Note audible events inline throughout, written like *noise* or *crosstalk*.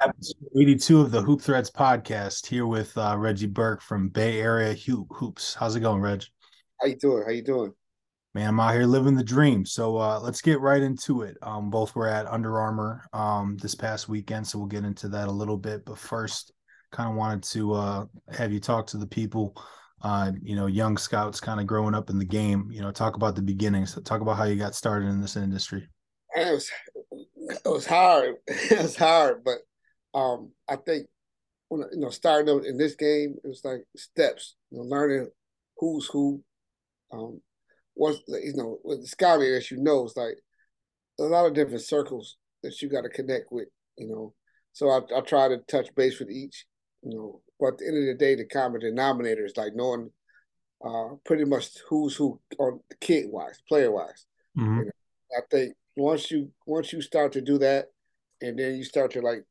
Episode 82 of the Hoop Threads podcast here with uh, Reggie Burke from Bay Area Hoop Hoops. How's it going, Reg? How you doing? How you doing? Man, I'm out here living the dream. So uh, let's get right into it. Um, both were at Under Armour um, this past weekend, so we'll get into that a little bit. But first, kind of wanted to uh, have you talk to the people, uh, you know, young scouts kind of growing up in the game. You know, talk about the beginnings. Talk about how you got started in this industry. it was it was hard. *laughs* it was hard, but um, I think when you know starting in this game, it was like steps. You know, learning who's who. Um, once you know with the scouting, as you know, it's like a lot of different circles that you got to connect with. You know, so I, I try to touch base with each. You know, but at the end of the day, the common denominator is like knowing uh, pretty much who's who on kid wise, player wise. Mm-hmm. You know, I think once you once you start to do that, and then you start to like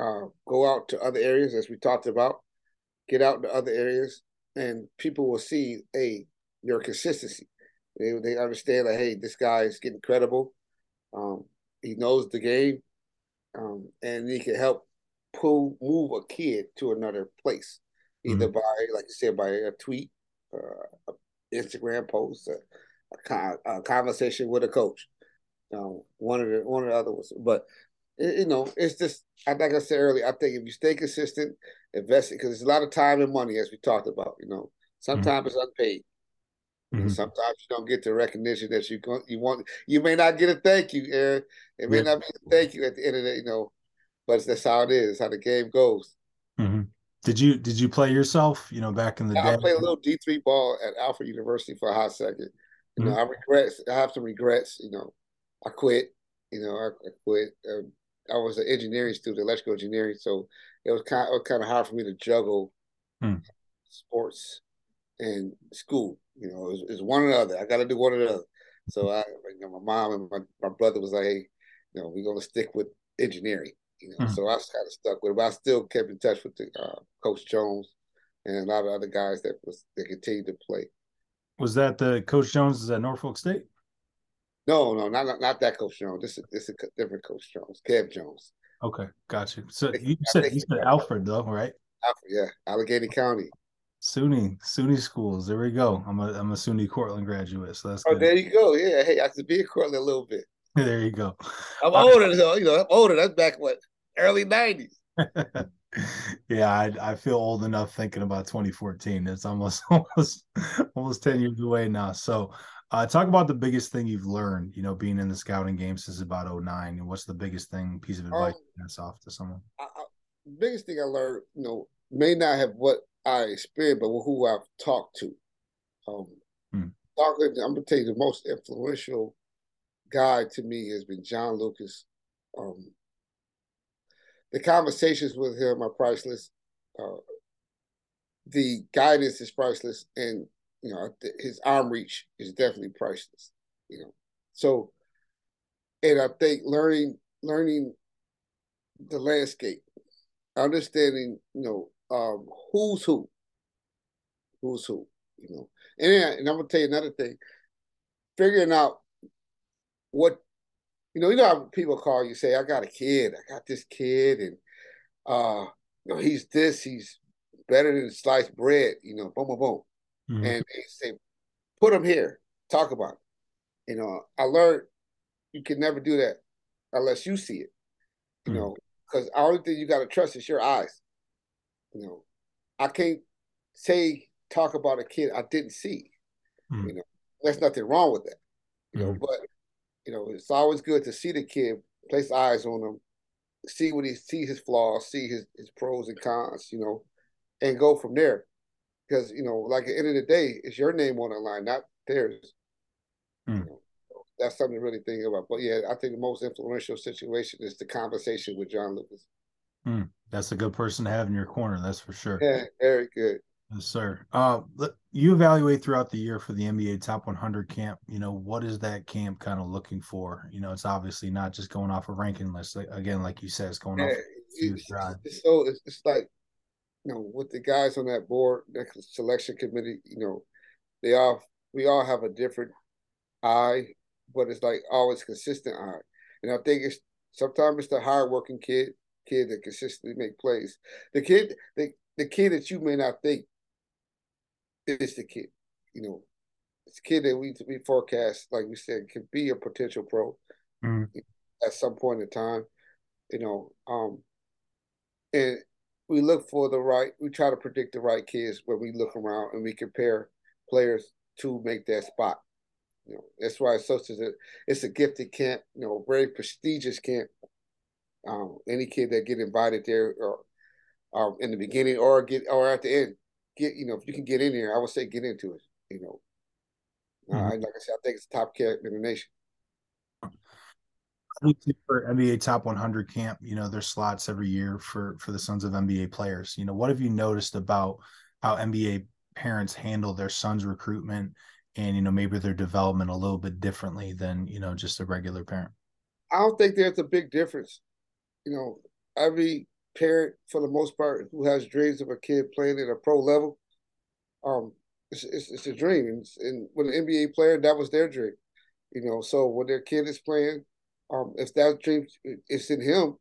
uh, go out to other areas, as we talked about, get out to other areas, and people will see a your consistency. They they understand that hey, this guy is getting credible. Um, he knows the game, um, and he can help pull move a kid to another place, either mm-hmm. by like you said by a tweet, uh, Instagram post, a, a, a, conversation with a coach. Um, one of the one of the other ones, but you know, it's just like I said earlier. I think if you stay consistent, invest because there's a lot of time and money, as we talked about. You know, mm-hmm. sometimes mm-hmm. it's unpaid. Mm-hmm. sometimes you don't get the recognition that you you want. You may not get a thank you, Aaron. It may yeah. not be a thank you at the end of it, you know, but that's how it is. How the game goes. Mm-hmm. Did you did you play yourself? You know, back in the I day. I played a little D three ball at Alfred University for a hot second. You know, mm-hmm. I regret. I have some regrets. You know, I quit. You know, I, I quit. Um, I was an engineering student, electrical engineering, so it was kind of, was kind of hard for me to juggle hmm. sports and school. You know, it's it one or the other. I got to do one or the other. So I, you know, my mom and my, my brother was like, "Hey, you know, we're gonna stick with engineering." You know, hmm. so I was kind of stuck with it. But I still kept in touch with the uh, Coach Jones and a lot of other guys that was that continued to play. Was that the Coach Jones is at Norfolk State? No, no, not not, that Coach Jones. This is this is a different Coach Jones, Kev Jones. Okay, got you. So you said you said Alfred though, right? Alfred, yeah, Allegany County. SUNY, SUNY schools. There we go. I'm a I'm a SUNY Cortland graduate, so that's oh, good. there you go. Yeah, hey, I could be in Cortland a little bit. *laughs* there you go. I'm older though. You know, I'm older. That's back what early '90s. *laughs* yeah, I, I feel old enough thinking about 2014. It's almost *laughs* almost almost 10 years away now. So uh, talk about the biggest thing you've learned, you know, being in the scouting game since about 09. And what's the biggest thing, piece of advice um, pass off to someone? I, I, biggest thing I learned, you know, may not have what I experienced, but who I've talked to. Um, hmm. talking, I'm gonna tell you the most influential guy to me has been John Lucas. Um, the conversations with him are priceless. Uh, the guidance is priceless, and you know, his arm reach is definitely priceless. You know, so and I think learning learning the landscape, understanding, you know, um, who's who, who's who, you know, and and I'm gonna tell you another thing, figuring out what, you know, you know how people call you say, I got a kid, I got this kid, and uh, you know, he's this, he's better than sliced bread, you know, boom, boom, boom mm-hmm. and they say, put them here, talk about it. You know, I learned you can never do that unless you see it. You mm-hmm. know, because the only thing you got to trust is your eyes. You know, I can't say talk about a kid I didn't see. Mm-hmm. You know, there's nothing wrong with that. You know, mm-hmm. but you know, it's always good to see the kid, place eyes on him, see what he see his flaws, see his his pros and cons. You know, and go from there because you know, like at the end of the day, it's your name on the line, not theirs. Mm. You know, that's something to really think about. But yeah, I think the most influential situation is the conversation with John Lucas. Mm. That's a good person to have in your corner. That's for sure. Yeah, very good. Yes, sir. Uh, you evaluate throughout the year for the NBA Top 100 camp. You know, what is that camp kind of looking for? You know, it's obviously not just going off a ranking list. Like, again, like you said, it's going yeah, off. It's, it's, so it's, it's like you know, with the guys on that board, that selection committee, you know, they all we all have a different eye, but it's like always consistent eye. And I think it's sometimes it's the hardworking kid, kid that consistently make plays. The kid, the the kid that you may not think is the kid. You know, it's a kid that we we forecast, like we said, could be a potential pro mm. at some point in time. You know, um, and we look for the right. We try to predict the right kids when we look around and we compare players to make that spot. You know, that's why it's such a it's a gifted camp. You know, very prestigious camp. Um, any kid that get invited there, or um, in the beginning or get or at the end, get you know if you can get in there, I would say get into it. You know, mm-hmm. uh, like I said, I think it's the top camp in the nation for NBA top 100 camp, you know, there's slots every year for for the sons of NBA players. You know, what have you noticed about how NBA parents handle their sons' recruitment and you know maybe their development a little bit differently than you know just a regular parent? I don't think there's a big difference. You know, every parent, for the most part, who has dreams of a kid playing at a pro level, um, it's it's, it's a dream. And, and with an NBA player, that was their dream. You know, so when their kid is playing um, if that dream is in him,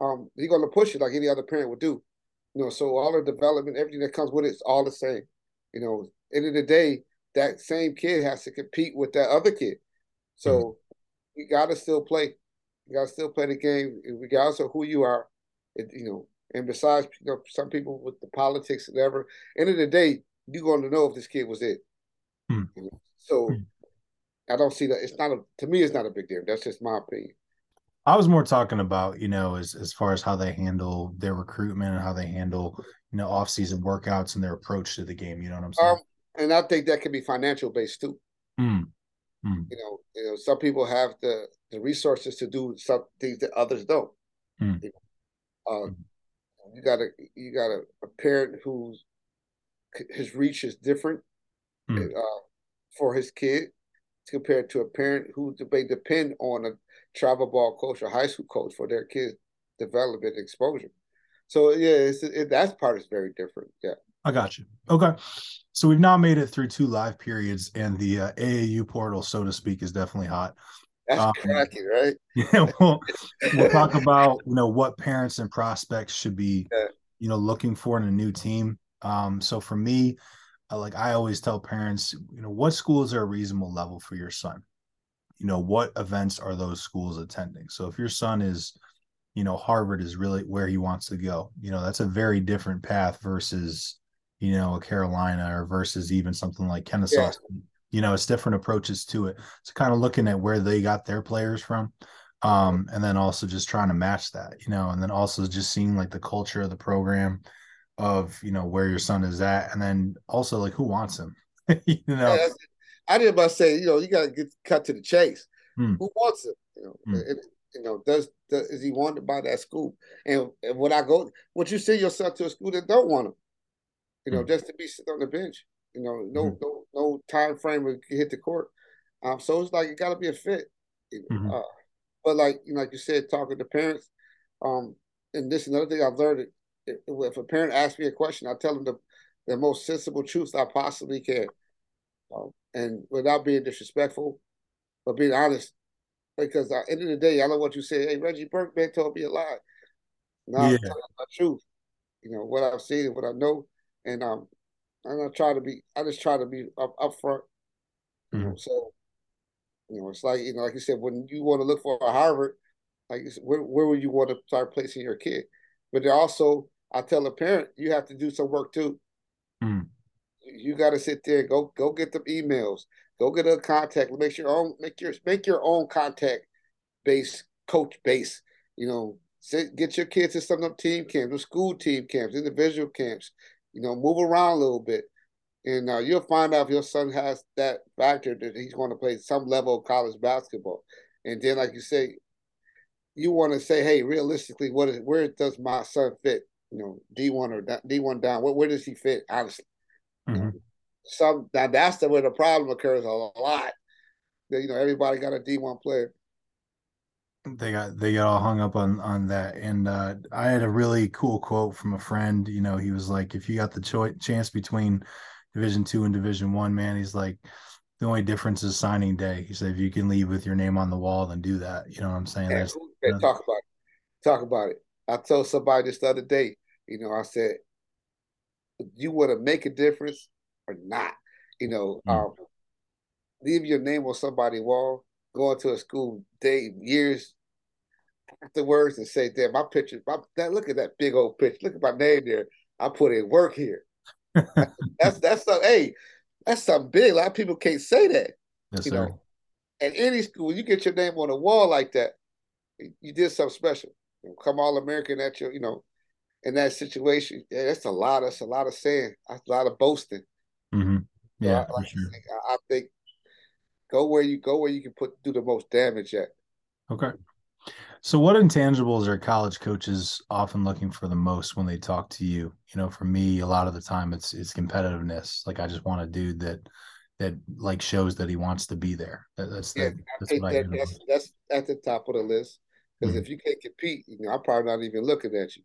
um, he's gonna push it like any other parent would do. You know, so all the development, everything that comes with it is all the same. You know, end of the day, that same kid has to compete with that other kid. So mm-hmm. you gotta still play. You gotta still play the game, regardless of who you are. It, you know, and besides, you know, some people with the politics and whatever. End of the day, you're going to know if this kid was it. Mm-hmm. So. Mm-hmm I don't see that. It's not a to me. It's not a big deal. That's just my opinion. I was more talking about you know as as far as how they handle their recruitment and how they handle you know off season workouts and their approach to the game. You know what I'm saying? Um, and I think that can be financial based too. Mm. Mm. You know, you know, some people have the the resources to do some things that others don't. Mm. You, know, uh, hmm. you got a you got a, a, parent whose his reach is different hmm. uh, for his kid compared to a parent who may depend on a travel ball coach or high school coach for their kids' development exposure. So yeah, it's, it, that part is very different. Yeah. I got you. Okay. So we've now made it through two live periods, and the uh, AAU portal, so to speak, is definitely hot. That's um, cracking, right? *laughs* Yeah. We'll, we'll talk about you know what parents and prospects should be, yeah. you know, looking for in a new team. Um, so for me, like I always tell parents, you know, what schools are a reasonable level for your son? You know, what events are those schools attending? So if your son is, you know, Harvard is really where he wants to go, you know, that's a very different path versus, you know, a Carolina or versus even something like Kennesaw. Yeah. You know, it's different approaches to it. So kind of looking at where they got their players from. Um, and then also just trying to match that, you know, and then also just seeing like the culture of the program of you know where your son is at, and then also like who wants him. *laughs* you know, yeah, I did about say you know you got to get cut to the chase. Hmm. Who wants him? You know, hmm. and, you know does, does is he wanted by that school? And, and when I go, would you send your son to a school that don't want him? You know, hmm. just to be sitting on the bench. You know, no no no time frame to hit the court. Um, so it's like it got to be a fit. Mm-hmm. Uh, but like you know, like you said, talking to parents, um, and this another thing I've learned if a parent asks me a question, I tell them the, the most sensible truth I possibly can, um, and without being disrespectful, but being honest. Because at the end of the day, I know what you say. Hey, Reggie Burke told me a lie. Now yeah. I'm telling the truth. You know what I've seen and what I know, and um, and I'm try to be. I just try to be up upfront. Mm-hmm. You know, so you know, it's like you know, like you said, when you want to look for a Harvard, like where where would you want to start placing your kid? But there also I tell a parent, you have to do some work too. Mm. You got to sit there, go go get the emails, go get a contact, make your own, make your make your own contact base, coach base. You know, sit, get your kids to some of team camps, or school team camps, individual camps. You know, move around a little bit, and uh, you'll find out if your son has that factor that he's going to play some level of college basketball. And then, like you say, you want to say, hey, realistically, what is where does my son fit? You know, D one or D one down. Where, where does he fit? Honestly, mm-hmm. some now that's the where the problem occurs a lot. You know, everybody got a D one player. They got they got all hung up on on that, and uh, I had a really cool quote from a friend. You know, he was like, "If you got the cho- chance between Division two and Division one, man, he's like." The only difference is signing day. He said, "If you can leave with your name on the wall, then do that." You know what I'm saying? Yeah, talk about it. Talk about it I told somebody this the other day, you know, I said, you want to make a difference or not? You know, mm. um, leave your name on somebody's wall, go into a school day, years afterwards and say, damn, my picture, my, that, look at that big old picture. Look at my name there. I put in work here. *laughs* that's that's some, hey, that's something big. A lot of people can't say that. Yes, you sir. know, at any school, you get your name on a wall like that, you did something special. Come all American at your, you know, in that situation. Yeah, that's a lot. That's a lot of saying. That's a lot of boasting. Mm-hmm. Yeah, so I, sure. I, I think go where you go where you can put do the most damage at. Okay. So, what intangibles are college coaches often looking for the most when they talk to you? You know, for me, a lot of the time it's it's competitiveness. Like, I just want a dude that that like shows that he wants to be there. That, that's yeah, the, that's, I that, that's, that's at the top of the list. Because mm-hmm. if you can't compete, you know, I'm probably not even looking at you.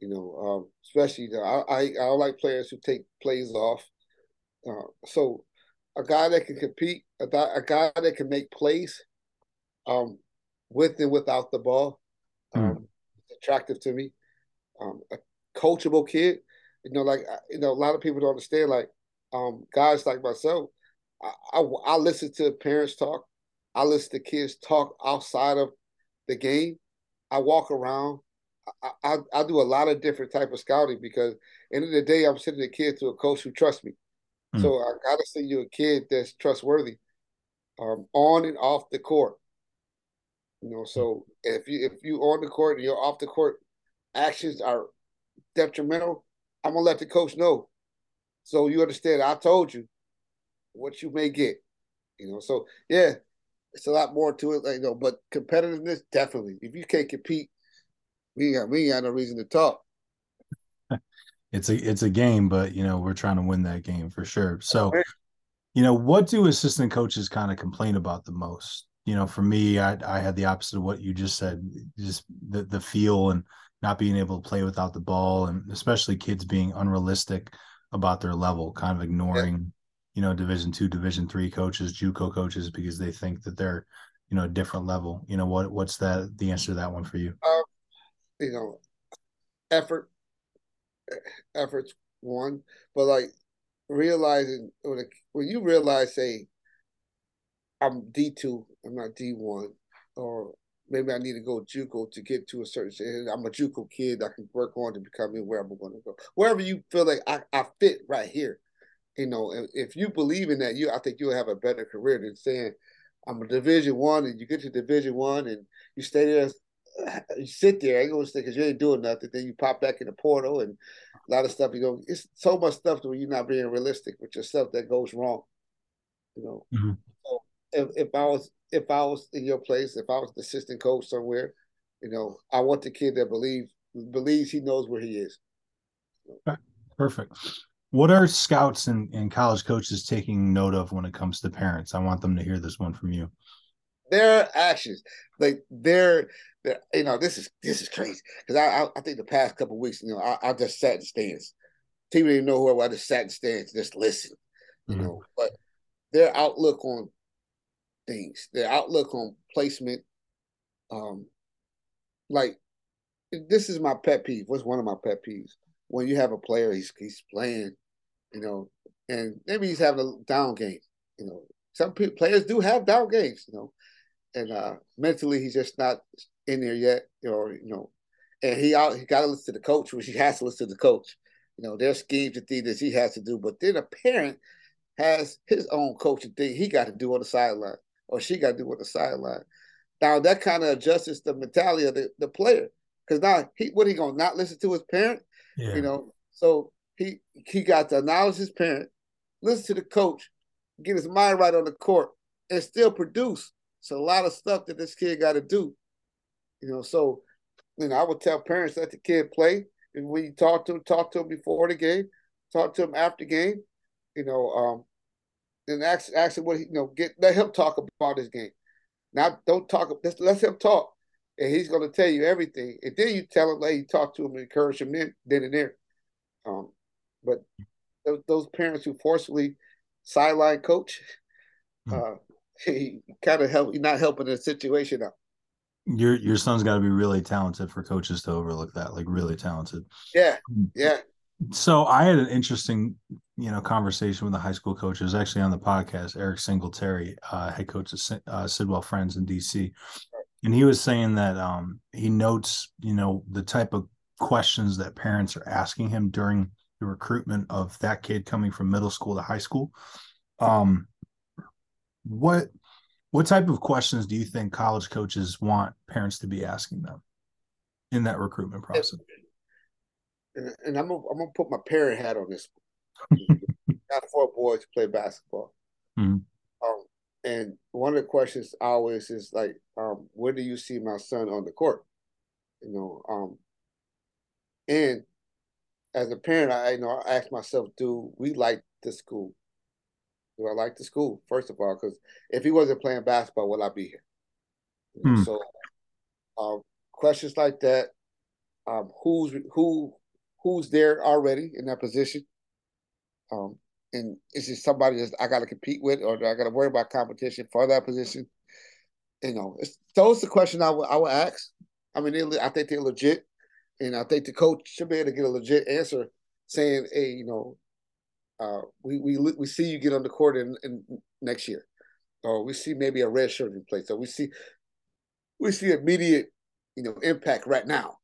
You know, um, especially you know, I, I I don't like players who take plays off. Uh, so, a guy that can compete, a, a guy that can make plays, um, with and without the ball. Hmm. Um, mm. attractive to me. Um, a coachable kid. You know, like you know, a lot of people don't understand. Like um, guys like myself, I, I, I listen to parents talk. I listen to kids talk outside of the game. I walk around. I, I, I do a lot of different type of scouting because end of the day, I'm sending a kid to a coach who trusts me. Mm. So I gotta send you a kid that's trustworthy, um, on and off the court. You know, so if you if you on the court and you're off the court, actions are detrimental. I'm gonna let the coach know, so you understand. I told you what you may get. You know, so yeah, it's a lot more to it. Like, you know, but competitiveness definitely. If you can't compete, we got we got no reason to talk. *laughs* it's a it's a game, but you know we're trying to win that game for sure. So, you know, what do assistant coaches kind of complain about the most? you know, for me, I, I had the opposite of what you just said, just the, the feel and not being able to play without the ball, and especially kids being unrealistic about their level, kind of ignoring. You know, Division two, Division three coaches, JUCO coaches, because they think that they're, you know, a different level. You know, what what's that the answer to that one for you? Um, you know, effort, efforts one, but like realizing when, when you realize, say, I'm D two, I'm not D one, or maybe I need to go JUCO to get to a certain. I'm a JUCO kid. I can work on to becoming where I'm going to go. Wherever you feel like I, I fit right here, you know. If you believe in that, you I think you'll have a better career than saying I'm a Division One and you get to Division One and you stay there. *sighs* You sit there, I ain't gonna say because you ain't doing nothing. Then you pop back in the portal and a lot of stuff. You go, it's so much stuff where you're not being realistic with yourself that goes wrong. You know, mm-hmm. so if, if I was if I was in your place, if I was the assistant coach somewhere, you know, I want the kid that believes believes he knows where he is. Perfect. What are scouts and, and college coaches taking note of when it comes to parents? I want them to hear this one from you. Their actions, like they're, you know, this is this is crazy because I, I, I think the past couple weeks, you know, I, I just sat in stands. People didn't know who I was. I just sat in stands, just listen, you mm-hmm. know. But their outlook on things, their outlook on placement. Um, like this is my pet peeve. What's one of my pet peeves? When you have a player, he's he's playing, you know, and maybe he's having a down game. You know, some people, players do have down games, you know, and uh, mentally he's just not in there yet, or you know, and he out he got to listen to the coach, which he has to listen to the coach. You know, there's schemes and things that he has to do, but then a parent has his own coaching thing he got to do on the sideline or she got to do with the sideline. Now that kind of adjusts the mentality of the, the player because now he what he gonna not listen to his parent, yeah. you know? So he he got to acknowledge his parent, listen to the coach, get his mind right on the court, and still produce. So a lot of stuff that this kid got to do, you know. So you know, I would tell parents let the kid play, and when you talk to him, talk to him before the game, talk to him after the game, you know. Um, and ask ask him what he you know get let him talk about his game. Now don't talk let let him talk. And he's gonna tell you everything. And then you tell him like you talk to him and encourage him then then and there. Um but those, parents who forcefully sideline coach, hmm. uh *laughs* he kind of help you're not helping the situation out. Your your son's got to be really talented for coaches to overlook that, like really talented. Yeah, hmm. yeah. So I had an interesting, you know, conversation with the high school coach coaches actually on the podcast. Eric Singletary, uh, head coach of uh, Sidwell Friends in DC, and he was saying that um, he notes, you know, the type of questions that parents are asking him during the recruitment of that kid coming from middle school to high school. Um, what what type of questions do you think college coaches want parents to be asking them in that recruitment process? And, and I'm gonna, I'm gonna put my parent hat on this. *laughs* Got four boys play basketball. Mm-hmm. Um, and one of the questions always is like, um, where do you see my son on the court? You know, um, and as a parent, I you know I ask myself, do we like the school? Do I like the school? First of all, because if he wasn't playing basketball, would I be here? Hmm. So, um, questions like that. Um, who's who? Who's there already in that position? Um, and is it somebody that I got to compete with, or do I got to worry about competition for that position? You know, it's, those the question I would I would ask. I mean, I think they're legit, and I think the coach should be able to get a legit answer, saying, "Hey, you know, uh, we we we see you get on the court in, in next year, or we see maybe a red shirt in place, so we see we see immediate you know impact right now,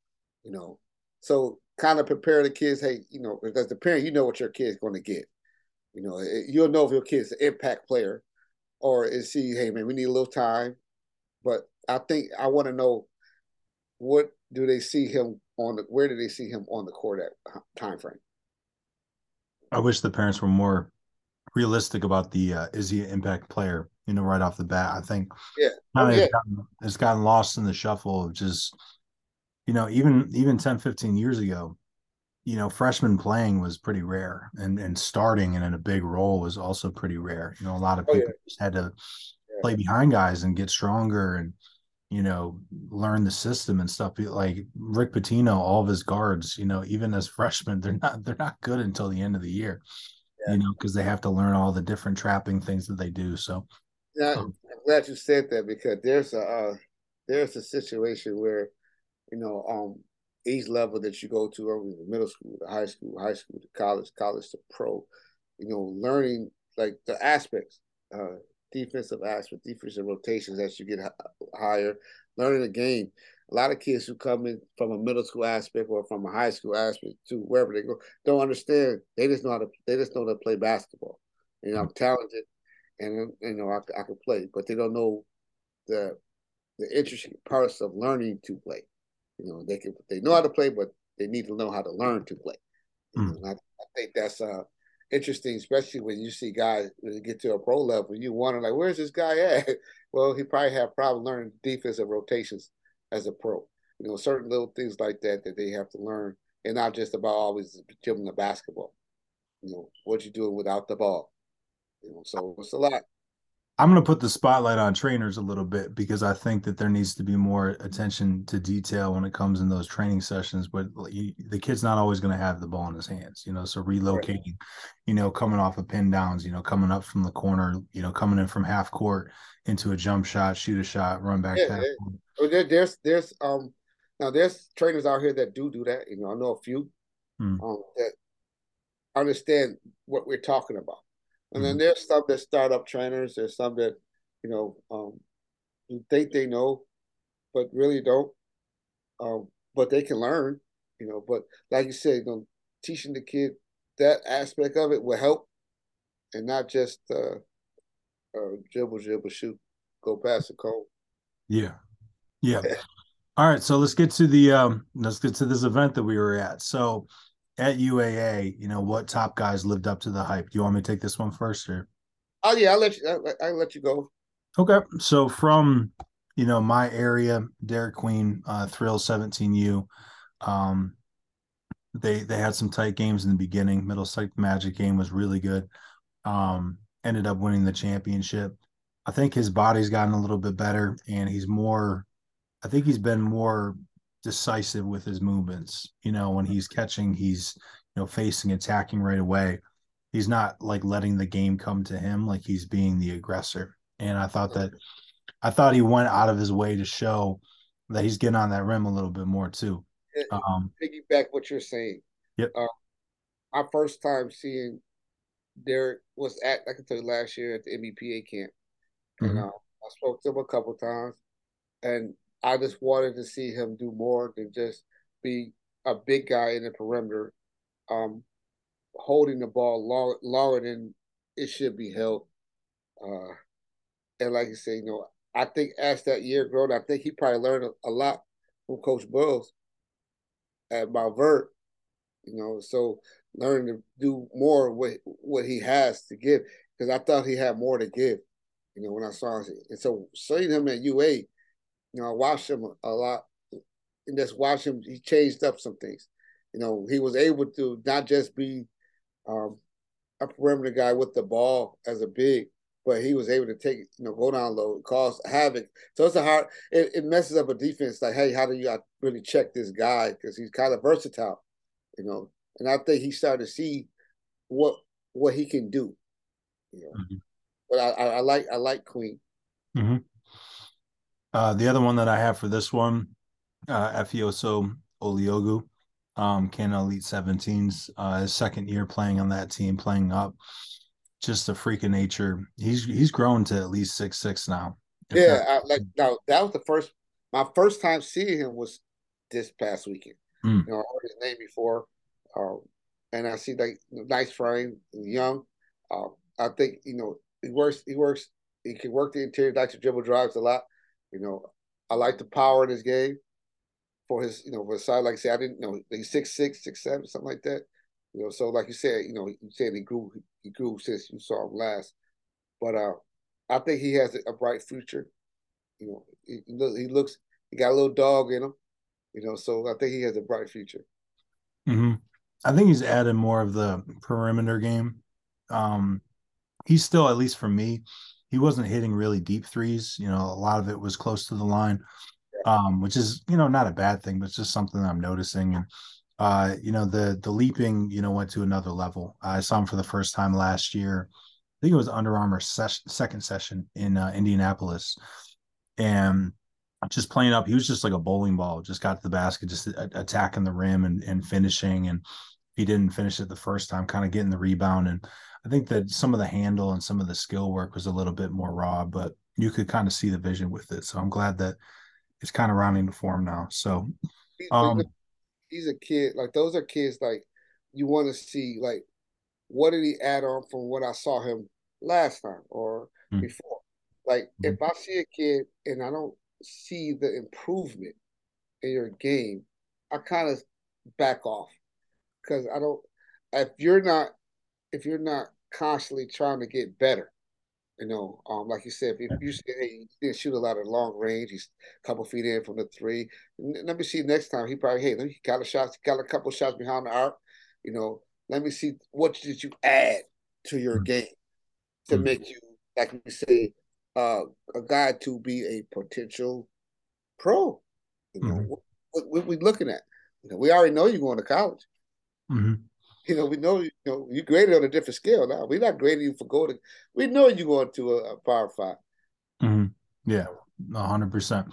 you know. So kind of prepare the kids. Hey, you know, as the parent, you know what your kid's going to get. You know, you'll know if your kid's an impact player, or is he? Hey, man, we need a little time. But I think I want to know what do they see him on the where do they see him on the court at time frame I wish the parents were more realistic about the uh, is he an impact player? You know, right off the bat. I think yeah, oh, yeah. It's, gotten, it's gotten lost in the shuffle of just you know even even 10 15 years ago you know freshman playing was pretty rare and and starting and in a big role was also pretty rare you know a lot of people oh, yeah. just had to yeah. play behind guys and get stronger and you know, learn the system and stuff. Like Rick Pitino, all of his guards, you know, even as *laughs* freshmen, they're not they're not good until the end of the year. Yeah. You know, because they have to learn all the different trapping things that they do. So, yeah, I'm glad you said that because there's a uh, there's a situation where, you know, um, each level that you go to, middle school, high school, high school, to college, college to pro, you know, learning like the aspects. Uh, defensive aspect, defensive rotations as you get higher, learning the game. A lot of kids who come in from a middle school aspect or from a high school aspect to wherever they go don't understand. They just know how to. They just know how to play basketball. You know, I'm talented, and you know I, I can play, but they don't know the the interesting parts of learning to play. You know, they can they know how to play, but they need to know how to learn to play. Mm. I, I, think that's uh interesting, especially when you see guys get to a pro level, you wonder like, where's this guy at? *laughs* Well, he probably had problem learning defensive rotations as a pro. You know, certain little things like that that they have to learn, and not just about always giving the basketball. You know, what you're doing without the ball. You know, so it's a lot. I'm going to put the spotlight on trainers a little bit because I think that there needs to be more attention to detail when it comes in those training sessions. But the kid's not always going to have the ball in his hands, you know. So relocating, right. you know, coming off of pin downs, you know, coming up from the corner, you know, coming in from half court into a jump shot, shoot a shot, run back. Yeah, yeah. There, there's there's um now there's trainers out here that do do that. You know, I know a few hmm. um, that understand what we're talking about. And then mm-hmm. there's some that startup trainers. There's some that, you know, um, think they know, but really don't. Um, but they can learn, you know. But like you said, you know, teaching the kid that aspect of it will help, and not just uh, uh, dribble, dribble, shoot, go past the cone. Yeah, yeah. *laughs* All right, so let's get to the um, let's get to this event that we were at. So at UAA, you know, what top guys lived up to the hype? Do you want me to take this one first, or? Oh yeah, I'll let you. I'll, I'll let you go. Okay, so from you know my area, Derek Queen, uh, Thrill 17U, um, they they had some tight games in the beginning. Middle Middlesex Magic game was really good. Um, ended up winning the championship. I think his body's gotten a little bit better, and he's more. I think he's been more decisive with his movements. You know, when he's catching, he's you know facing, attacking right away. He's not like letting the game come to him, like he's being the aggressor. And I thought that I thought he went out of his way to show that he's getting on that rim a little bit more too. Um, piggyback what you're saying. Yep. Uh, my first time seeing Derek was at I can tell you last year at the NBPA camp, mm-hmm. and uh, I spoke to him a couple times, and I just wanted to see him do more than just be a big guy in the perimeter, um, holding the ball long, longer than it should be held. Uh, and like you say, you know, I think as that year growed, I think he probably learned a, lot from Coach Boyles at Malvern. You know, so learning to do more what what he has to give because I thought he had more to give. You know, when I saw him, and so seeing him at UA, you know, I watched him a lot, and just watch him. He changed up some things. You know, he was able to not just be um, a perimeter guy with the ball as a big, but he was able to take, you know, go down low, cause havoc. So it's a hard. It, it messes up a defense. Like, hey, how do you really check this guy? Because he's kind of versatile, you know. And I think he started to see what what he can do. You know, mm-hmm. but I, I, I, like I like Queen. Mm-hmm. Uh, the other one that I have for this one, uh, Efioso Oliogu, um, Can Elite 17s, uh, his second year playing on that team, playing up, just a freak of nature. He's he's grown to at least six six now. Yeah, I, like *laughs* now that was the first. My first time seeing him was this past weekend. Mm. You know, I heard his name before. Um, and I see like nice frame, young. Um, I think you know he works. He works. He can work the interior, likes to dribble drives a lot. You know, I like the power in his game for his, you know, for his side. Like said, I didn't know he's six six, six seven, something like that. You know, so like you said, you know, you said he grew, he grew since you saw him last. But uh, I think he has a bright future. You know, he, he looks, he got a little dog in him. You know, so I think he has a bright future. Mm-hmm. I think he's added more of the perimeter game. Um, he's still, at least for me, he wasn't hitting really deep threes. You know, a lot of it was close to the line, um, which is you know not a bad thing, but it's just something I'm noticing. And uh, you know, the the leaping, you know, went to another level. I saw him for the first time last year. I think it was Under Armour ses- second session in uh, Indianapolis, and just playing up. He was just like a bowling ball. Just got to the basket, just attacking the rim and, and finishing. And he didn't finish it the first time, kind of getting the rebound. And I think that some of the handle and some of the skill work was a little bit more raw, but you could kind of see the vision with it. So I'm glad that it's kind of rounding the form now. So um he's a kid like those are kids like you want to see like what did he add on from what I saw him last time or mm-hmm. before. Like mm-hmm. if I see a kid and I don't see the improvement in your game, I kind of back off because I don't. If you're not, if you're not constantly trying to get better, you know, um, like you said, if you say, hey, he didn't shoot a lot of long range, he's a couple feet in from the three. Let me see next time. He probably, hey, he got a shot, got a couple shots behind the arc. You know, let me see what did you add to your mm. game to mm-hmm. make you, like we say, uh, a guy to be a potential pro. You know, mm-hmm. what, what, we looking at? You know, we already know you're going to college. Mm-hmm. You know, we know you know you graded on a different scale now. We're not grading you for going. We know you're going to a, a Power 5 mm-hmm. Yeah, hundred percent.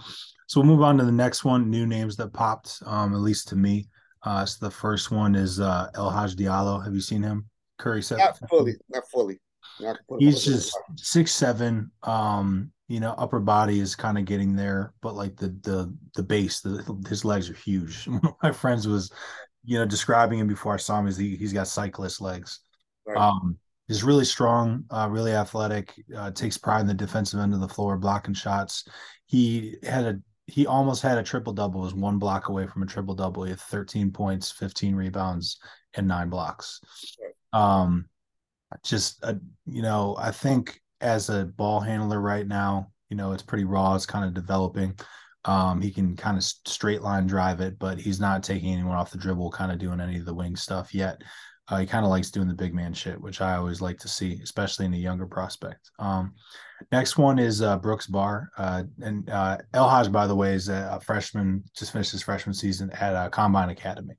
So we'll move on to the next one. New names that popped, um, at least to me. Uh, so the first one is uh, El Hadj Diallo. Have you seen him? Curry said not fully, not fully. Not He's just six seven. Um, you know, upper body is kind of getting there, but like the the the base, the, his legs are huge. One *laughs* of my friends was you know, describing him before I saw him is he, he's got cyclist legs. Right. Um, he's really strong, uh, really athletic, uh, takes pride in the defensive end of the floor, blocking shots. He had a he almost had a triple double, was one block away from a triple double. He had 13 points, 15 rebounds, and nine blocks. Um, just uh, you know, I think as a ball handler right now, you know, it's pretty raw. It's kind of developing. Um, he can kind of straight line drive it, but he's not taking anyone off the dribble, kind of doing any of the wing stuff yet. Uh, he kind of likes doing the big man shit, which I always like to see, especially in a younger prospect. Um, next one is uh, Brooks Barr. Uh, and uh, El Hadj, by the way, is a, freshman, just finished his freshman season at uh, Combine Academy.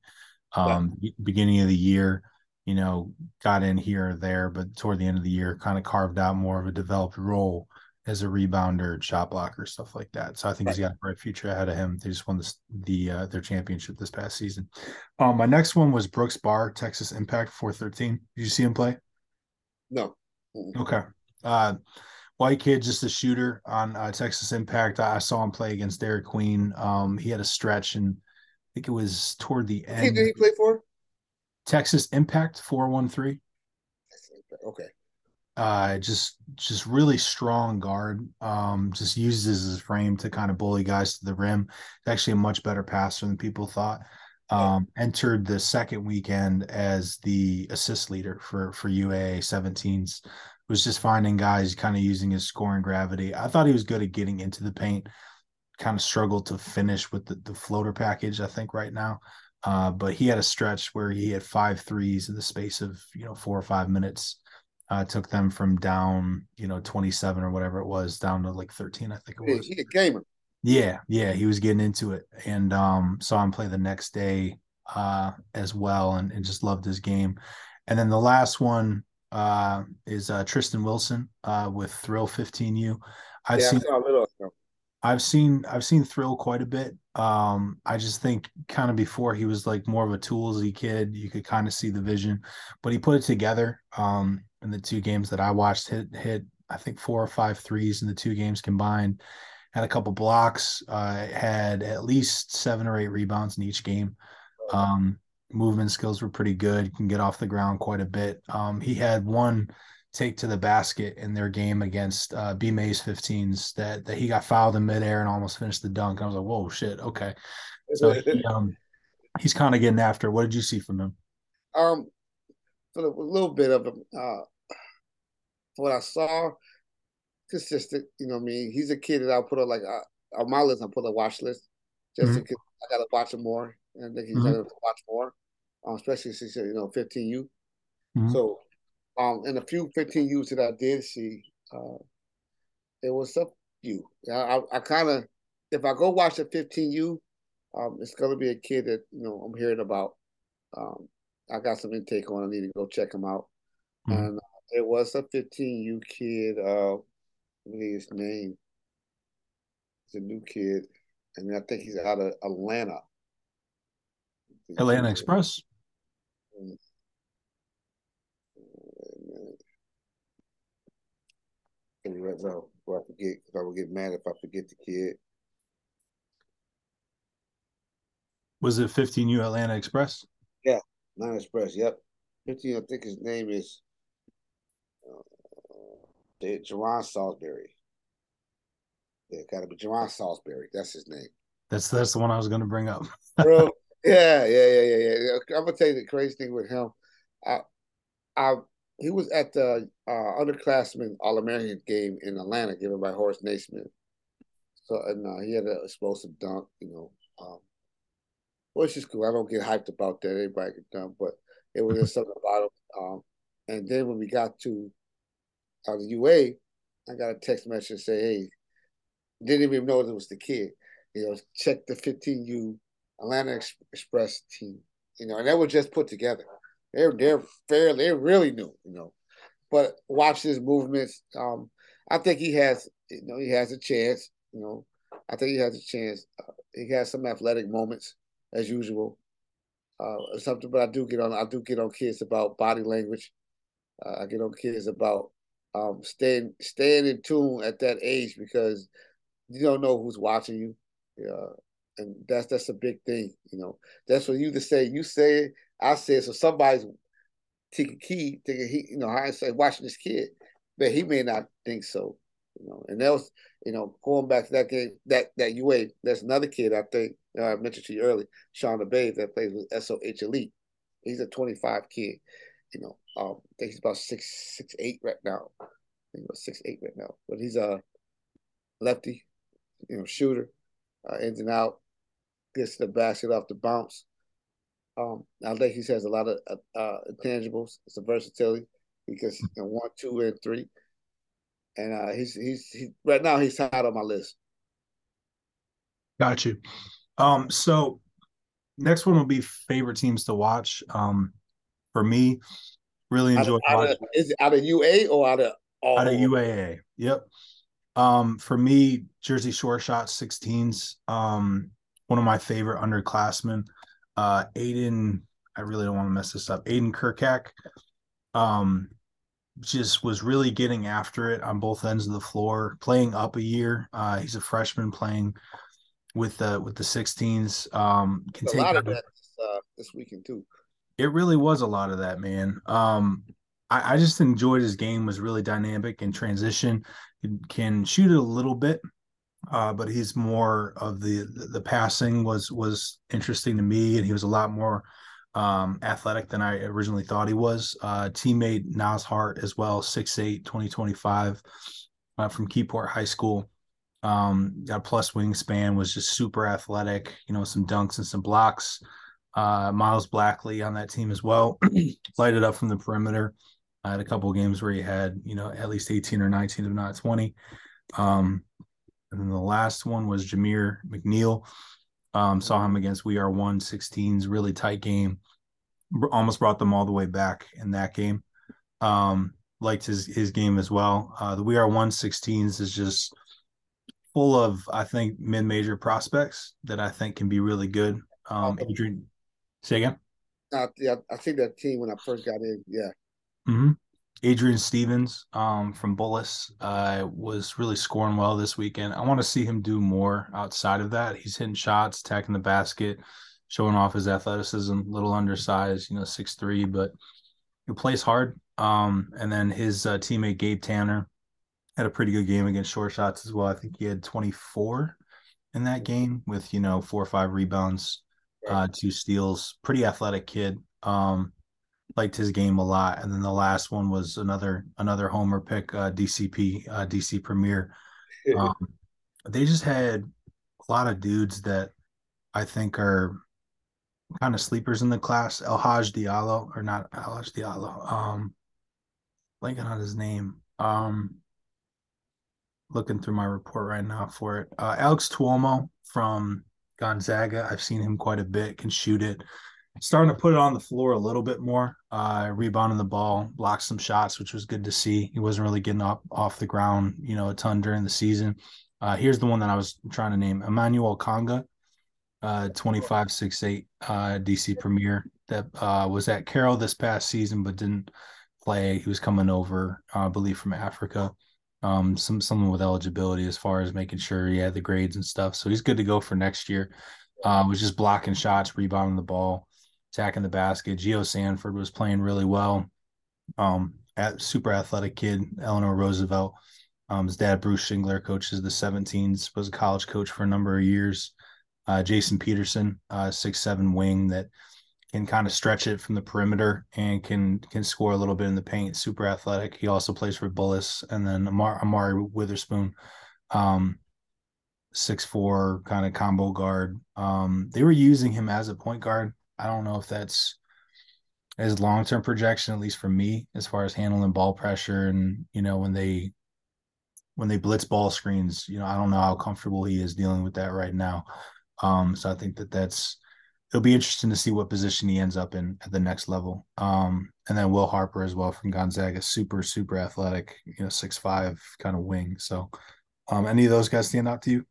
Um, yeah. Beginning of the year, you know, got in here or there, but toward the end of the year, kind of carved out more of a developed role as a rebounder, shot blocker, stuff like that. So I think right. he's got a bright future ahead of him. They just won this, the uh, their championship this past season. Um, my next one was Brooks Barr, Texas Impact, four thirteen. Did you see him play? No. Okay. Uh, white kid, just a shooter on uh, Texas Impact. I, saw him play against Derek Queen. Um, he had a stretch, and I think it was toward the end. Who did he play for? Texas Impact four one three. Okay. Uh, just just really strong guard. Um, just uses his frame to kind of bully guys to the rim. actually a much better passer than people thought. Um, entered the second weekend as the assist leader for for UAA 17s. Was just finding guys, kind of using his scoring gravity. I thought he was good at getting into the paint. Kind of struggled to finish with the, the floater package. I think right now. Uh, but he had a stretch where he had five threes in the space of you know four or five minutes. Uh, took them from down you know 27 or whatever it was down to like 13 I think it was. He a gamer. Yeah, yeah, he was getting into it, and um, saw him play the next day uh, as well, and, and just loved his game. And then the last one uh, is uh, Tristan Wilson uh, with Thrill 15U. I've yeah, seen I've seen I've seen Thrill quite a bit. Um, I just think kind of before he was like more of a toolsy kid. You could kind of see the vision, but he put it together. Um, in the two games that I watched, hit hit I think four or five threes in the two games combined. Had a couple blocks. Uh, had at least seven or eight rebounds in each game. Um, movement skills were pretty good. Can get off the ground quite a bit. Um, he had one take to the basket in their game against uh, B Mays 15s that, that he got fouled in midair and almost finished the dunk. I was like, whoa, shit, okay. So he, *laughs* um, he's kind of getting after. What did you see from him? Um, for a little bit of him, uh, what I saw, consistent. You know, what I mean, he's a kid that I'll put on like uh, on my list. I put a watch list just mm-hmm. because I got to watch him more, and I think he's mm-hmm. got to watch more, um, especially since you know 15U. Mm-hmm. So um, and a few 15 U's that I did see, uh, it was a few. I, I, I kind of, if I go watch a 15U, um, it's going to be a kid that, you know, I'm hearing about. Um, I got some intake on. I need to go check him out. Mm-hmm. And uh, it was a 15U kid. Uh, what is his name? He's a new kid. And I think he's out of Atlanta. Atlanta Express. Mm-hmm. right now I forget, because I will get mad if I forget the kid. Was it 15U Atlanta Express? Yeah, Atlanta Express. Yep. 15, I think his name is uh, Jerron Salisbury. Yeah, got to be Jerron Salisbury. That's his name. That's that's the one I was going to bring up. *laughs* Bro, *laughs* yeah, yeah, yeah, yeah, yeah. I'm gonna tell you the crazy thing with him. I, I he was at the uh, underclassmen All American game in Atlanta, given by Horace Naismith. So and uh, he had an explosive dunk, you know, um, which is cool. I don't get hyped about that. Everybody can dunk, but it was just *laughs* something about him. Um, and then when we got to uh, the UA, I got a text message say, "Hey, didn't even know it was the kid. You know, check the 15U Atlanta Express team. You know, and that was just put together. They're they're fairly they're really new, you know. But watch his movements. Um, I think he has you know he has a chance. You know, I think he has a chance. Uh, he has some athletic moments as usual. Uh, something, but I do get on. I do get on kids about body language. Uh, I get on kids about um, staying staying in tune at that age because you don't know who's watching you. Yeah, and that's that's a big thing. You know, that's what you to say. You say I said, so somebody's taking key, thinking he, you know, I say watching this kid, but he may not think so, you know. And that was, you know, going back to that game, that that UA, that's another kid I think uh, I mentioned to you earlier, Sean Bay, that plays with SOH Elite. He's a 25 kid, you know. Um, I think he's about six six eight right now. I think about six eight right now, but he's a lefty, you know, shooter, uh, ins and out, gets the basket off the bounce. Um, I think he has a lot of uh, uh, intangibles. It's a versatility because you know, one, two, and three, and uh, he's he's he, right now he's high on my list. Got you. Um, so next one will be favorite teams to watch. Um, for me, really enjoy. Out of, out of, is it out of UA or out of all out of UAA? Yep. Um, for me, Jersey Shore shot 16s. Um, one of my favorite underclassmen, uh, Aiden. I really don't want to mess this up. Aiden Kirkak. Um, just was really getting after it on both ends of the floor, playing up a year. Uh, he's a freshman playing with the with the 16s. Um, a lot of that uh, this weekend too. It really was a lot of that, man. Um, I, I just enjoyed his game. Was really dynamic and transition. He can shoot it a little bit, uh, but he's more of the, the the passing was was interesting to me, and he was a lot more um, athletic than I originally thought he was. Uh, teammate Nas Hart as well, 6'8, 2025 uh, from Keyport High School. Um, got plus wingspan, was just super athletic, you know, some dunks and some blocks. Uh, Miles Blackley on that team as well, *clears throat* lighted up from the perimeter. I had a couple games where he had, you know, at least 18 or 19, if not 20. Um, and then the last one was Jameer McNeil. Um, saw him against We Are One 16s, really tight game. Almost brought them all the way back in that game. Um, liked his his game as well. Uh, the We Are One 16s is just full of, I think, mid major prospects that I think can be really good. Um, Adrian, say again. Uh, yeah, I think that team when I first got in, yeah. Mm-hmm. Adrian Stevens um, from Bullis uh, was really scoring well this weekend. I want to see him do more outside of that. He's hitting shots, attacking the basket, showing off his athleticism. Little undersized, you know, six three, but he plays hard. Um, and then his uh, teammate Gabe Tanner had a pretty good game against Shore Shots as well. I think he had 24 in that game with you know four or five rebounds, uh, two steals. Pretty athletic kid. Um, liked his game a lot. And then the last one was another another homer pick, uh, DCP, uh, DC Premier. *laughs* Um, they just had a lot of dudes that I think are kind of sleepers in the class. El Haj Diallo, or not El Haj Diallo. Um, blanking on his name. Um, looking through my report right now for it. Uh, Alex Tuomo from Gonzaga. I've seen him quite a bit. Can shoot it starting to put it on the floor a little bit more. Uh, rebounding the ball, blocked some shots, which was good to see. He wasn't really getting up off the ground, you know, a ton during the season. Uh, here's the one that I was trying to name: Emmanuel Conga, uh, 25 6 8 uh, DC Premier that uh, was at Carroll this past season, but didn't play. He was coming over, uh, I believe, from Africa. Um, some someone with eligibility as far as making sure he had the grades and stuff. So he's good to go for next year. Uh, was just blocking shots, rebounding the ball attacking the basket. Geo Sanford was playing really well. Um, at super athletic kid, Eleanor Roosevelt. Um, his dad, Bruce Shingler, coaches the 17s, was a college coach for a number of years. Uh, Jason Peterson, uh, six seven wing that can kind of stretch it from the perimeter and can can score a little bit in the paint. Super athletic. He also plays for Bullis, and then Amar, Amari Witherspoon, um, six four kind of combo guard. Um, they were using him as a point guard I don't know if that's his long term projection, at least for me, as far as handling ball pressure and you know when they when they blitz ball screens. You know, I don't know how comfortable he is dealing with that right now. Um, so I think that that's it'll be interesting to see what position he ends up in at the next level. Um, and then Will Harper as well from Gonzaga, super super athletic, you know, six five kind of wing. So, um, any of those guys stand out to you?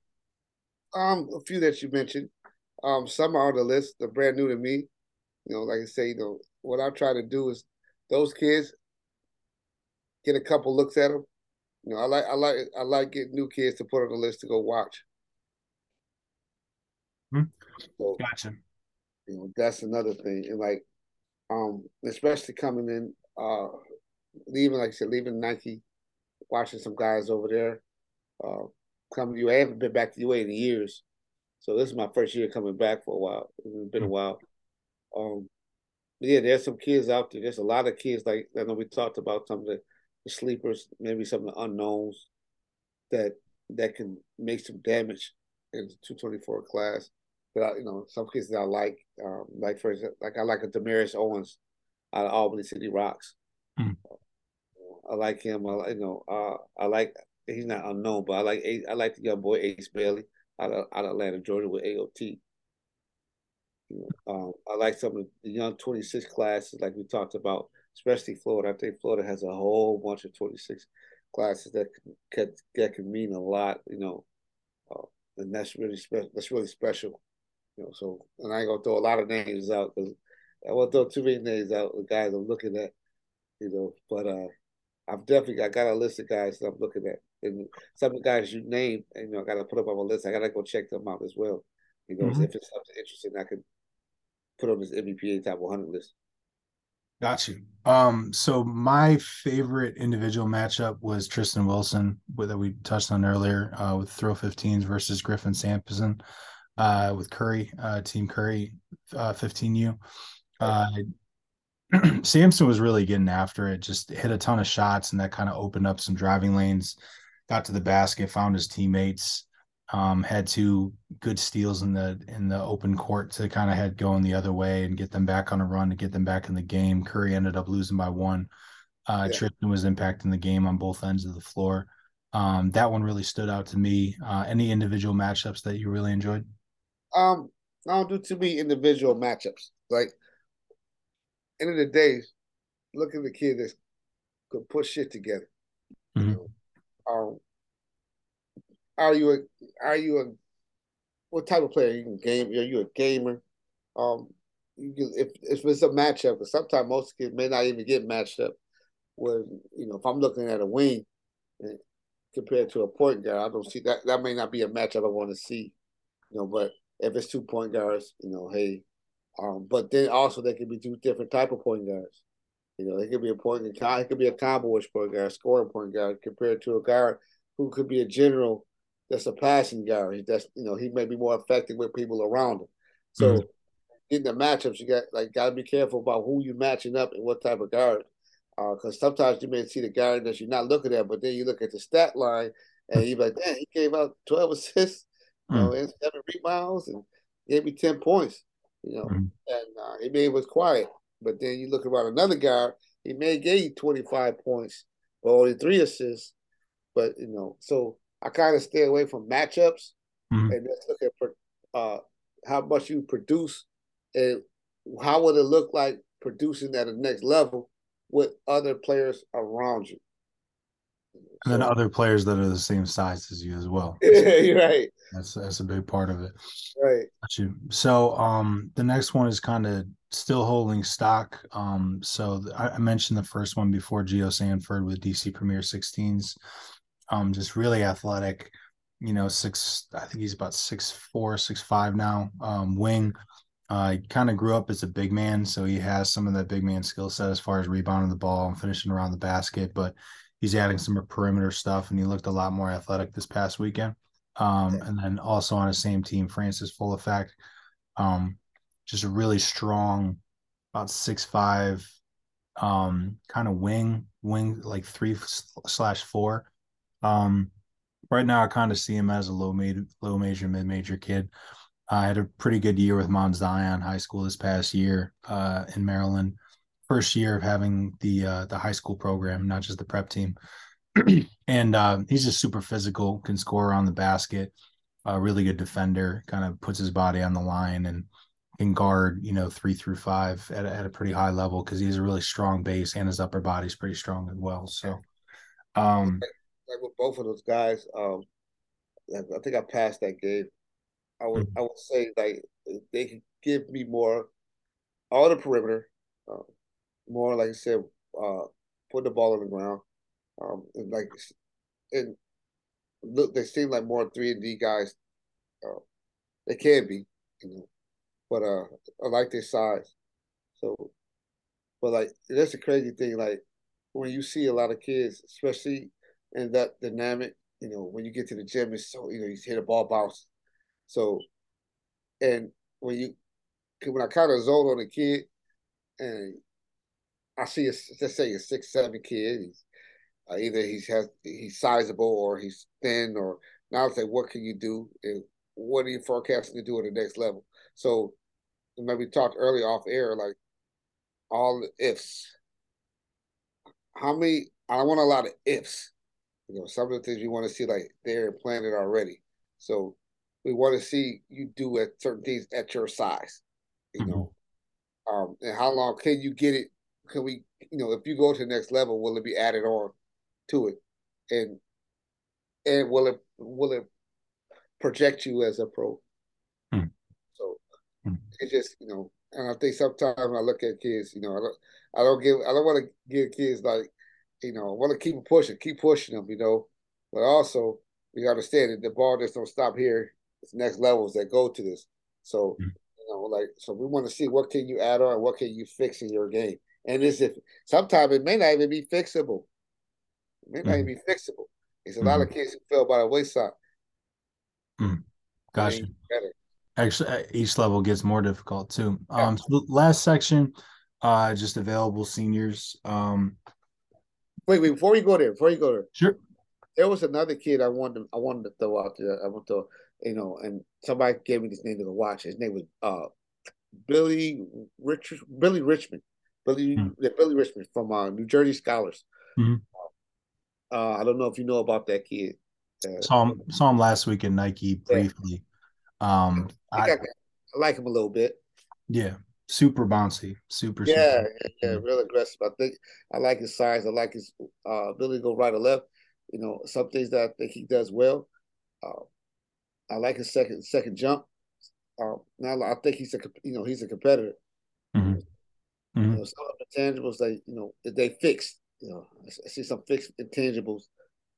Um, a few that you mentioned. Um, some are on the list. They're brand new to me. You know, like I say, you know, what I try to do is those kids get a couple looks at them. You know, I like I like I like getting new kids to put on the list to go watch. Hmm. So, gotcha. You know, that's another thing, and like, um, especially coming in, uh, leaving like I said, leaving Nike, watching some guys over there. Uh, coming to you, I haven't been back to UA in years. So this is my first year coming back for a while. It's been a hmm. while. Um, yeah, there's some kids out there. There's a lot of kids like I know we talked about some of the, the sleepers, maybe some of the unknowns that that can make some damage in the 224 class. But I, you know, some kids that I like, um, like for example, like I like a Demarius Owens out of Albany City Rocks. Mm. I like him. I you know, uh, I like he's not unknown, but I like I like the young boy Ace Bailey out of, out of Atlanta, Georgia with AOT. You know, um, I like some of the young 26 classes, like we talked about, especially Florida. I think Florida has a whole bunch of 26 classes that can that can mean a lot, you know, uh, and that's really special. That's really special, you know. So, and I ain't gonna throw a lot of names out because I won't throw too many names out. The guys I'm looking at, you know, but uh, I've definitely I got a list of guys that I'm looking at, and some of the guys you named, you know, I got to put up on my list. I got to go check them out as well. You know, mm-hmm. if it's something interesting, I can put on this NBPA top 100 list. Got you. Um, so my favorite individual matchup was Tristan Wilson, that we touched on earlier, uh, with throw 15s versus Griffin Sampson, uh, with Curry, uh, Team Curry, uh, 15U. Uh, *clears throat* Sampson was really getting after it, just hit a ton of shots, and that kind of opened up some driving lanes. Got to the basket, found his teammates, um, had two good steals in the in the open court to kind of head going the other way and get them back on a run to get them back in the game. Curry ended up losing by one. Uh, yeah. Tristan was impacting the game on both ends of the floor. Um, that one really stood out to me. Uh, any individual matchups that you really enjoyed? Um, I don't do too many individual matchups. Like end of the day, look at the kid that could put shit together. Mm-hmm. You know? um, are you a are you a what type of player? Are you a game? Are you a gamer? Um, you if if it's a matchup, because sometimes most kids may not even get matched up. Where you know, if I'm looking at a wing eh, compared to a point guard, I don't see that. That may not be a matchup I want to see. You know, but if it's two point guards, you know, hey, um, but then also they could be two different type of point guards. You know, they could be a point guard, it could be a combo point guard, scoring point guard, compared to a guard who could be a general that's a passing guy. That's you know he may be more effective with people around him. So mm-hmm. in the matchups, you got like got to be careful about who you're matching up and what type of guard. Because uh, sometimes you may see the guard that you're not looking at, but then you look at the stat line and you're like, damn, he gave out 12 assists, you know, mm. and seven rebounds and gave me 10 points, you know, mm. and uh, he may was quiet. But then you look around another guy, he may gave you 25 points, but only three assists. But, you know, so I kind of stay away from matchups mm-hmm. and just look at uh, how much you produce and how would it look like producing at the next level with other players around you. And then other players that are the same size as you as well. Yeah, *laughs* you're right. That's that's a big part of it. Right. So um the next one is kind of still holding stock. Um so I, mentioned the first one before Geo Sanford with DC Premier 16s um, just really athletic. You know, six. I think he's about six four, six five now. Um, wing. Uh, he kind of grew up as a big man, so he has some of that big man skill set as far as rebounding the ball and finishing around the basket. But he's adding some perimeter stuff, and he looked a lot more athletic this past weekend. Um, and then also on the same team, Francis Full Effect, um, just a really strong, about six five, um, kind of wing, wing like three slash four. Um, right now, I kind of see him as a low major, low major, mid major kid. I had a pretty good year with Mount Zion High School this past year uh, in Maryland. First year of having the uh, the high school program, not just the prep team. *clears throat* and uh, he's just super physical, can score on the basket, a really good defender, kind of puts his body on the line and can guard, you know, three through five at, at a pretty high level because he's a really strong base and his upper body's pretty strong as well. So, um, like with both of those guys, um, I think I passed that game. I would mm-hmm. I would say like they could give me more on the perimeter, uh, more like I said, uh, put the ball on the ground, um, and like and look, they seem like more three and D guys. Uh, they can be, you know, but uh, I like their size. So, but like that's a crazy thing. Like when you see a lot of kids, especially in that dynamic, you know, when you get to the gym, it's so you know you hit a ball bounce. So, and when you when I kind of zone on a kid, and I see a let's say a six seven kid, he's, uh, either he's has he's sizable or he's thin, or now I say what can you do and what are you forecasting to do at the next level? So, maybe talked earlier off air, like all the ifs. How many? I want a lot of ifs. You know, some of the things we want to see like they're planted already. So we want to see you do at certain things at your size. You mm-hmm. know, um, and how long can you get it? Can we, you know, if you go to the next level, will it be added on to it? and and will it will it project you as a pro? Hmm. So hmm. it just you know, and I think sometimes I look at kids, you know, I don't I don't give I don't want to give kids like you know I want to keep pushing, keep pushing them, you know, but also you understand that the ball just don't stop here. It's next levels that go to this. So hmm. you know, like so we want to see what can you add on, what can you fix in your game. And this if sometimes it may not even be fixable. It may mm-hmm. be fixable. It's a mm-hmm. lot of kids who fell by the wayside. Mm. Gotcha. Actually, uh, each level gets more difficult too. Yeah. Um, so last section, uh, just available seniors. Um, wait, wait, before you go there, before you go there, sure. There was another kid I wanted, to, I wanted to throw out there. I want to, you know, and somebody gave me this name to watch. His name was uh, Billy Rich, Billy Richmond. Billy mm-hmm. Billy Richmond from uh, New Jersey Scholars. Mm-hmm. Uh, I don't know if you know about that kid. Uh, saw him saw him last week in Nike briefly. Yeah. Um, I, I, I, like him a little bit. Yeah, super bouncy, super. Yeah, super. yeah, yeah, real aggressive. I think I like his size. I like his uh, ability to go right or left. You know, some things that I think he does well. Uh, I like his second second jump. Uh, now I think he's a you know he's a competitor. Mm-hmm. Mm-hmm. You know, some of the intangibles they you know they fixed. You know, I see some fixed intangibles.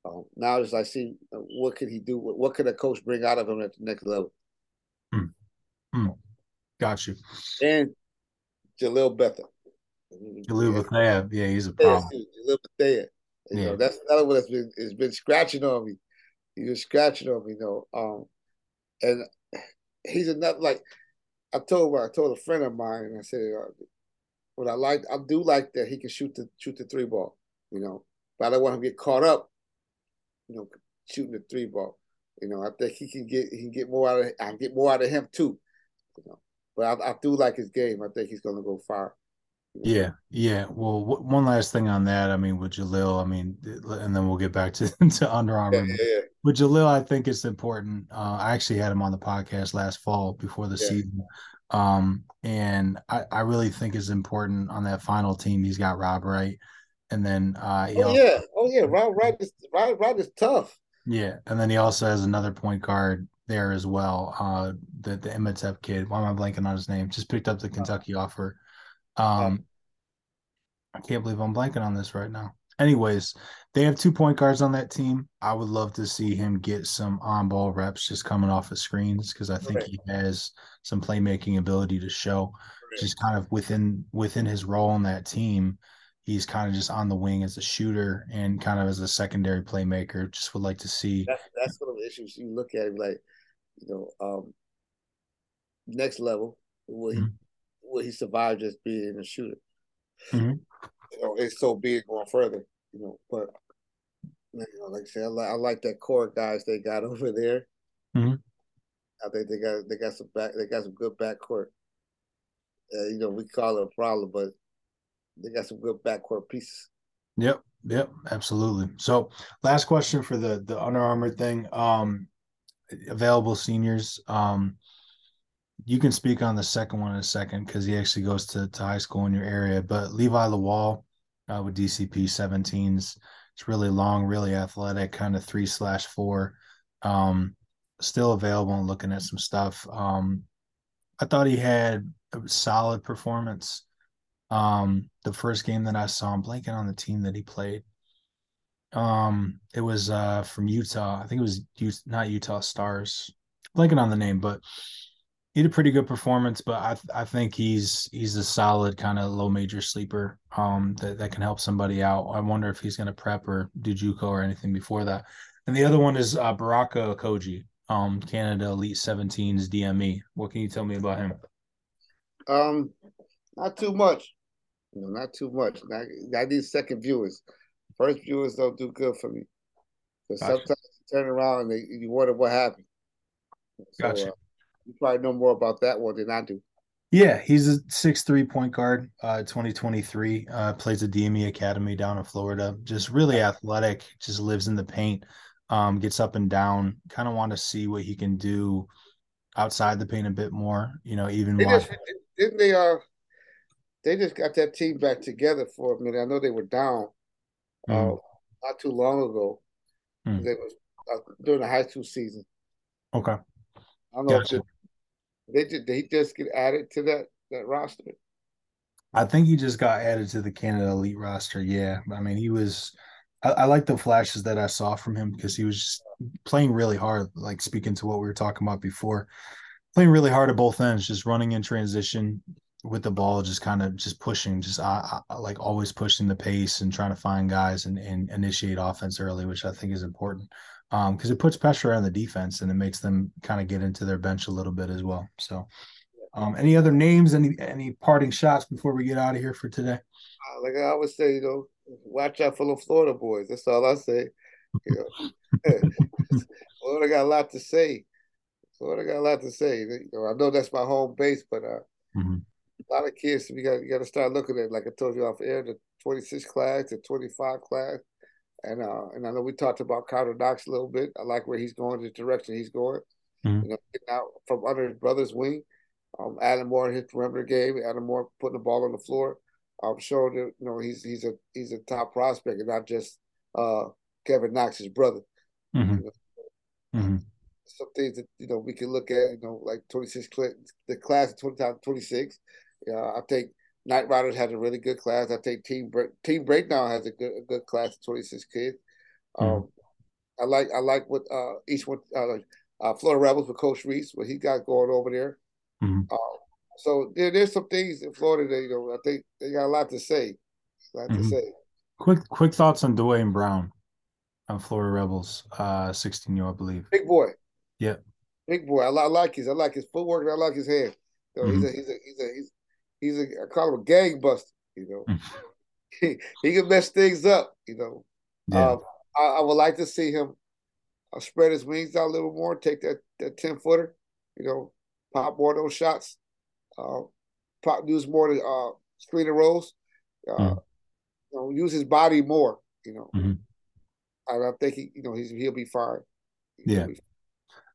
Um, now as I see uh, what can he do? What, what could a coach bring out of him at the next level? Mm. Mm. Got you. And Jalil Bethea. Jalil Bethea, yeah, he's a problem. Jalil Bethea. You yeah. know, that's another one that's been has been scratching on me. He was scratching on me, you know. Um, and he's another like I told I told a friend of mine, I said, uh, what I like, I do like that he can shoot the shoot the three ball, you know. But I don't want him to get caught up, you know, shooting the three ball. You know, I think he can get he can get more out of I get more out of him too. You know, but I, I do like his game. I think he's going to go far. Yeah, yeah. Well, w- one last thing on that. I mean, with Jalil, I mean, and then we'll get back to, *laughs* to Under Armour. Yeah, yeah, yeah. With Jalil, I think it's important. Uh, I actually had him on the podcast last fall before the yeah. season. Um, and I, I really think is important on that final team. He's got Rob Wright, and then uh, oh also, yeah, oh yeah, Wright is Wright is tough. Yeah, and then he also has another point guard there as well. Uh, the the Imhotep kid. Why am I blanking on his name? Just picked up the Kentucky offer. Um, I can't believe I'm blanking on this right now. Anyways, they have two point guards on that team. I would love to see him get some on ball reps just coming off of screens because I think right. he has some playmaking ability to show. Right. Just kind of within within his role on that team, he's kind of just on the wing as a shooter and kind of as a secondary playmaker. Just would like to see. That's, that's one of the issues you look at. him Like, you know, um, next level, will mm-hmm. he will he survive just being a shooter? Mm-hmm you know, it's so big going further, you know. But you know, like I said, I like, I like that core guys they got *laughs* over there. Mm-hmm. I think they got they got some back they got some good backcourt. Uh, you know, we call it a problem, but they got some good backcourt pieces. Yep, yep, absolutely. So, last question for the the Under Armour thing. Um, available seniors. Um, you can speak on the second one in a second because he actually goes to, to high school in your area. But Levi Lawal uh, with DCP 17s, it's really long, really athletic, kind of three slash four. Um, still available and looking at some stuff. Um, I thought he had a solid performance. Um, the first game that I saw, I'm blanking on the team that he played. Um, it was uh from Utah. I think it was not Utah Stars. Blanking on the name, but he had a pretty good performance, but I I think he's he's a solid kind of low major sleeper um that, that can help somebody out. I wonder if he's going to prep or do JUCO or anything before that. And the other one is uh, Baraka Okojie, um Canada Elite 17's DME. What can you tell me about him? Um, not too much. You know, not too much. I, I need second viewers. First viewers don't do good for me. Gotcha. sometimes you turn around and they, you wonder what happened. So, gotcha. Uh, you probably know more about that one than I do. Yeah, he's a six three point guard, uh, 2023. Uh, plays at DME Academy down in Florida. Just really athletic, just lives in the paint, um, gets up and down. Kind of want to see what he can do outside the paint a bit more. You know, even they just, didn't they uh they just got that team back together for a minute. I know they were down mm. uh, not too long ago. Hmm. They was uh, during the high school season. Okay. I don't know gotcha. if they, they did. Did he just get added to that that roster? I think he just got added to the Canada Elite roster. Yeah, I mean he was. I, I like the flashes that I saw from him because he was just playing really hard. Like speaking to what we were talking about before, playing really hard at both ends, just running in transition with the ball, just kind of just pushing, just uh, like always pushing the pace and trying to find guys and, and initiate offense early, which I think is important because um, it puts pressure on the defense and it makes them kind of get into their bench a little bit as well. So, um, any other names? Any any parting shots before we get out of here for today? Uh, like I always say, you know, watch out for the Florida boys. That's all I say. You know, *laughs* Florida got a lot to say. Florida got a lot to say. You know, I know that's my home base, but uh, mm-hmm. A lot of kids we got you got to start looking at. Like I told you off air, the 26 class, the 25 class, and uh, and I know we talked about Carter Knox a little bit. I like where he's going, the direction he's going. Mm-hmm. You know, getting out from under his brother's wing. Um, Adam Moore in his perimeter game. Adam Moore putting the ball on the floor. Um, showing that you know he's he's a he's a top prospect and not just uh Kevin Knox's brother. Mm-hmm. You know? mm-hmm. Some things that you know we can look at, you know, like 26 the class of 20, 26. Yeah, I think Nightrydas has a really good class. I think Team Team Breakdown has a good a good class of 26 kids. Mm-hmm. Um, I like I like what uh, each one uh, uh, Florida Rebels with Coach Reese what he got going over there. Uh, so there, there's some things in Florida that you know I think they got a lot to say. A lot mm-hmm. to say. Quick quick thoughts on Dwayne Brown on Florida Rebels, uh, 16 year old, I believe. Big boy. Yeah. Big boy. I, I like his I like his footwork and I like his hair. So mm-hmm. he's a he's a he's a he's he's a I call him a gangbuster. You know, *laughs* he, he can mess things up. You know, yeah. Um, I, I, would like to see him uh, spread his wings out a little more, take that that ten footer. You know, pop more of those shots. Uh, pop use more to uh, screen and rolls. Uh, mm. you know, use his body more. You know, mm-hmm. I, I, think he, you know, he's he'll be fine. He'll yeah. Be fine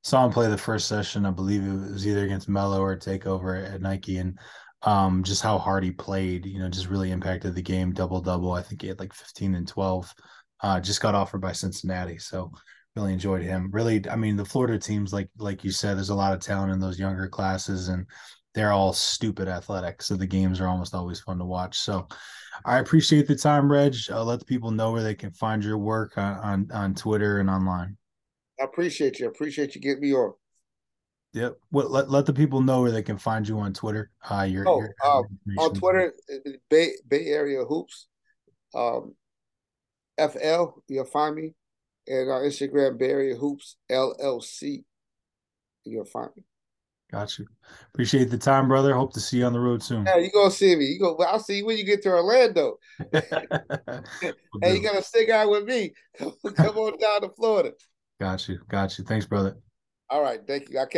saw him play the first session. I believe it was either against Melo or Takeover at Nike, and um, just how hard he played, you know, just really impacted the game. Double double. I think he had like 15 and 12. Uh, just got offered by Cincinnati, so really enjoyed him. Really, I mean, the Florida teams, like like you said, there's a lot of talent in those younger classes, and they're all stupid athletic. So the games are almost always fun to watch. So I appreciate the time, Reg. Uh, let the people know where they can find your work on, on on Twitter and online. I appreciate you. I appreciate you getting me on. Yep. Well, let, let the people know where they can find you on Twitter. Uh, your, oh, your um, on Twitter, Bay Bay Area Hoops, um, FL. You'll find me, and on Instagram, Bay Area Hoops LLC. You'll find me. Got you. Appreciate the time, brother. Hope to see you on the road soon. Yeah, you gonna see me. You go. I'll see you when you get to Orlando. *laughs* *laughs* hey, you gotta stick out with me. *laughs* Come on down to Florida. Got you. Got you. Thanks, brother. All right. Thank you. I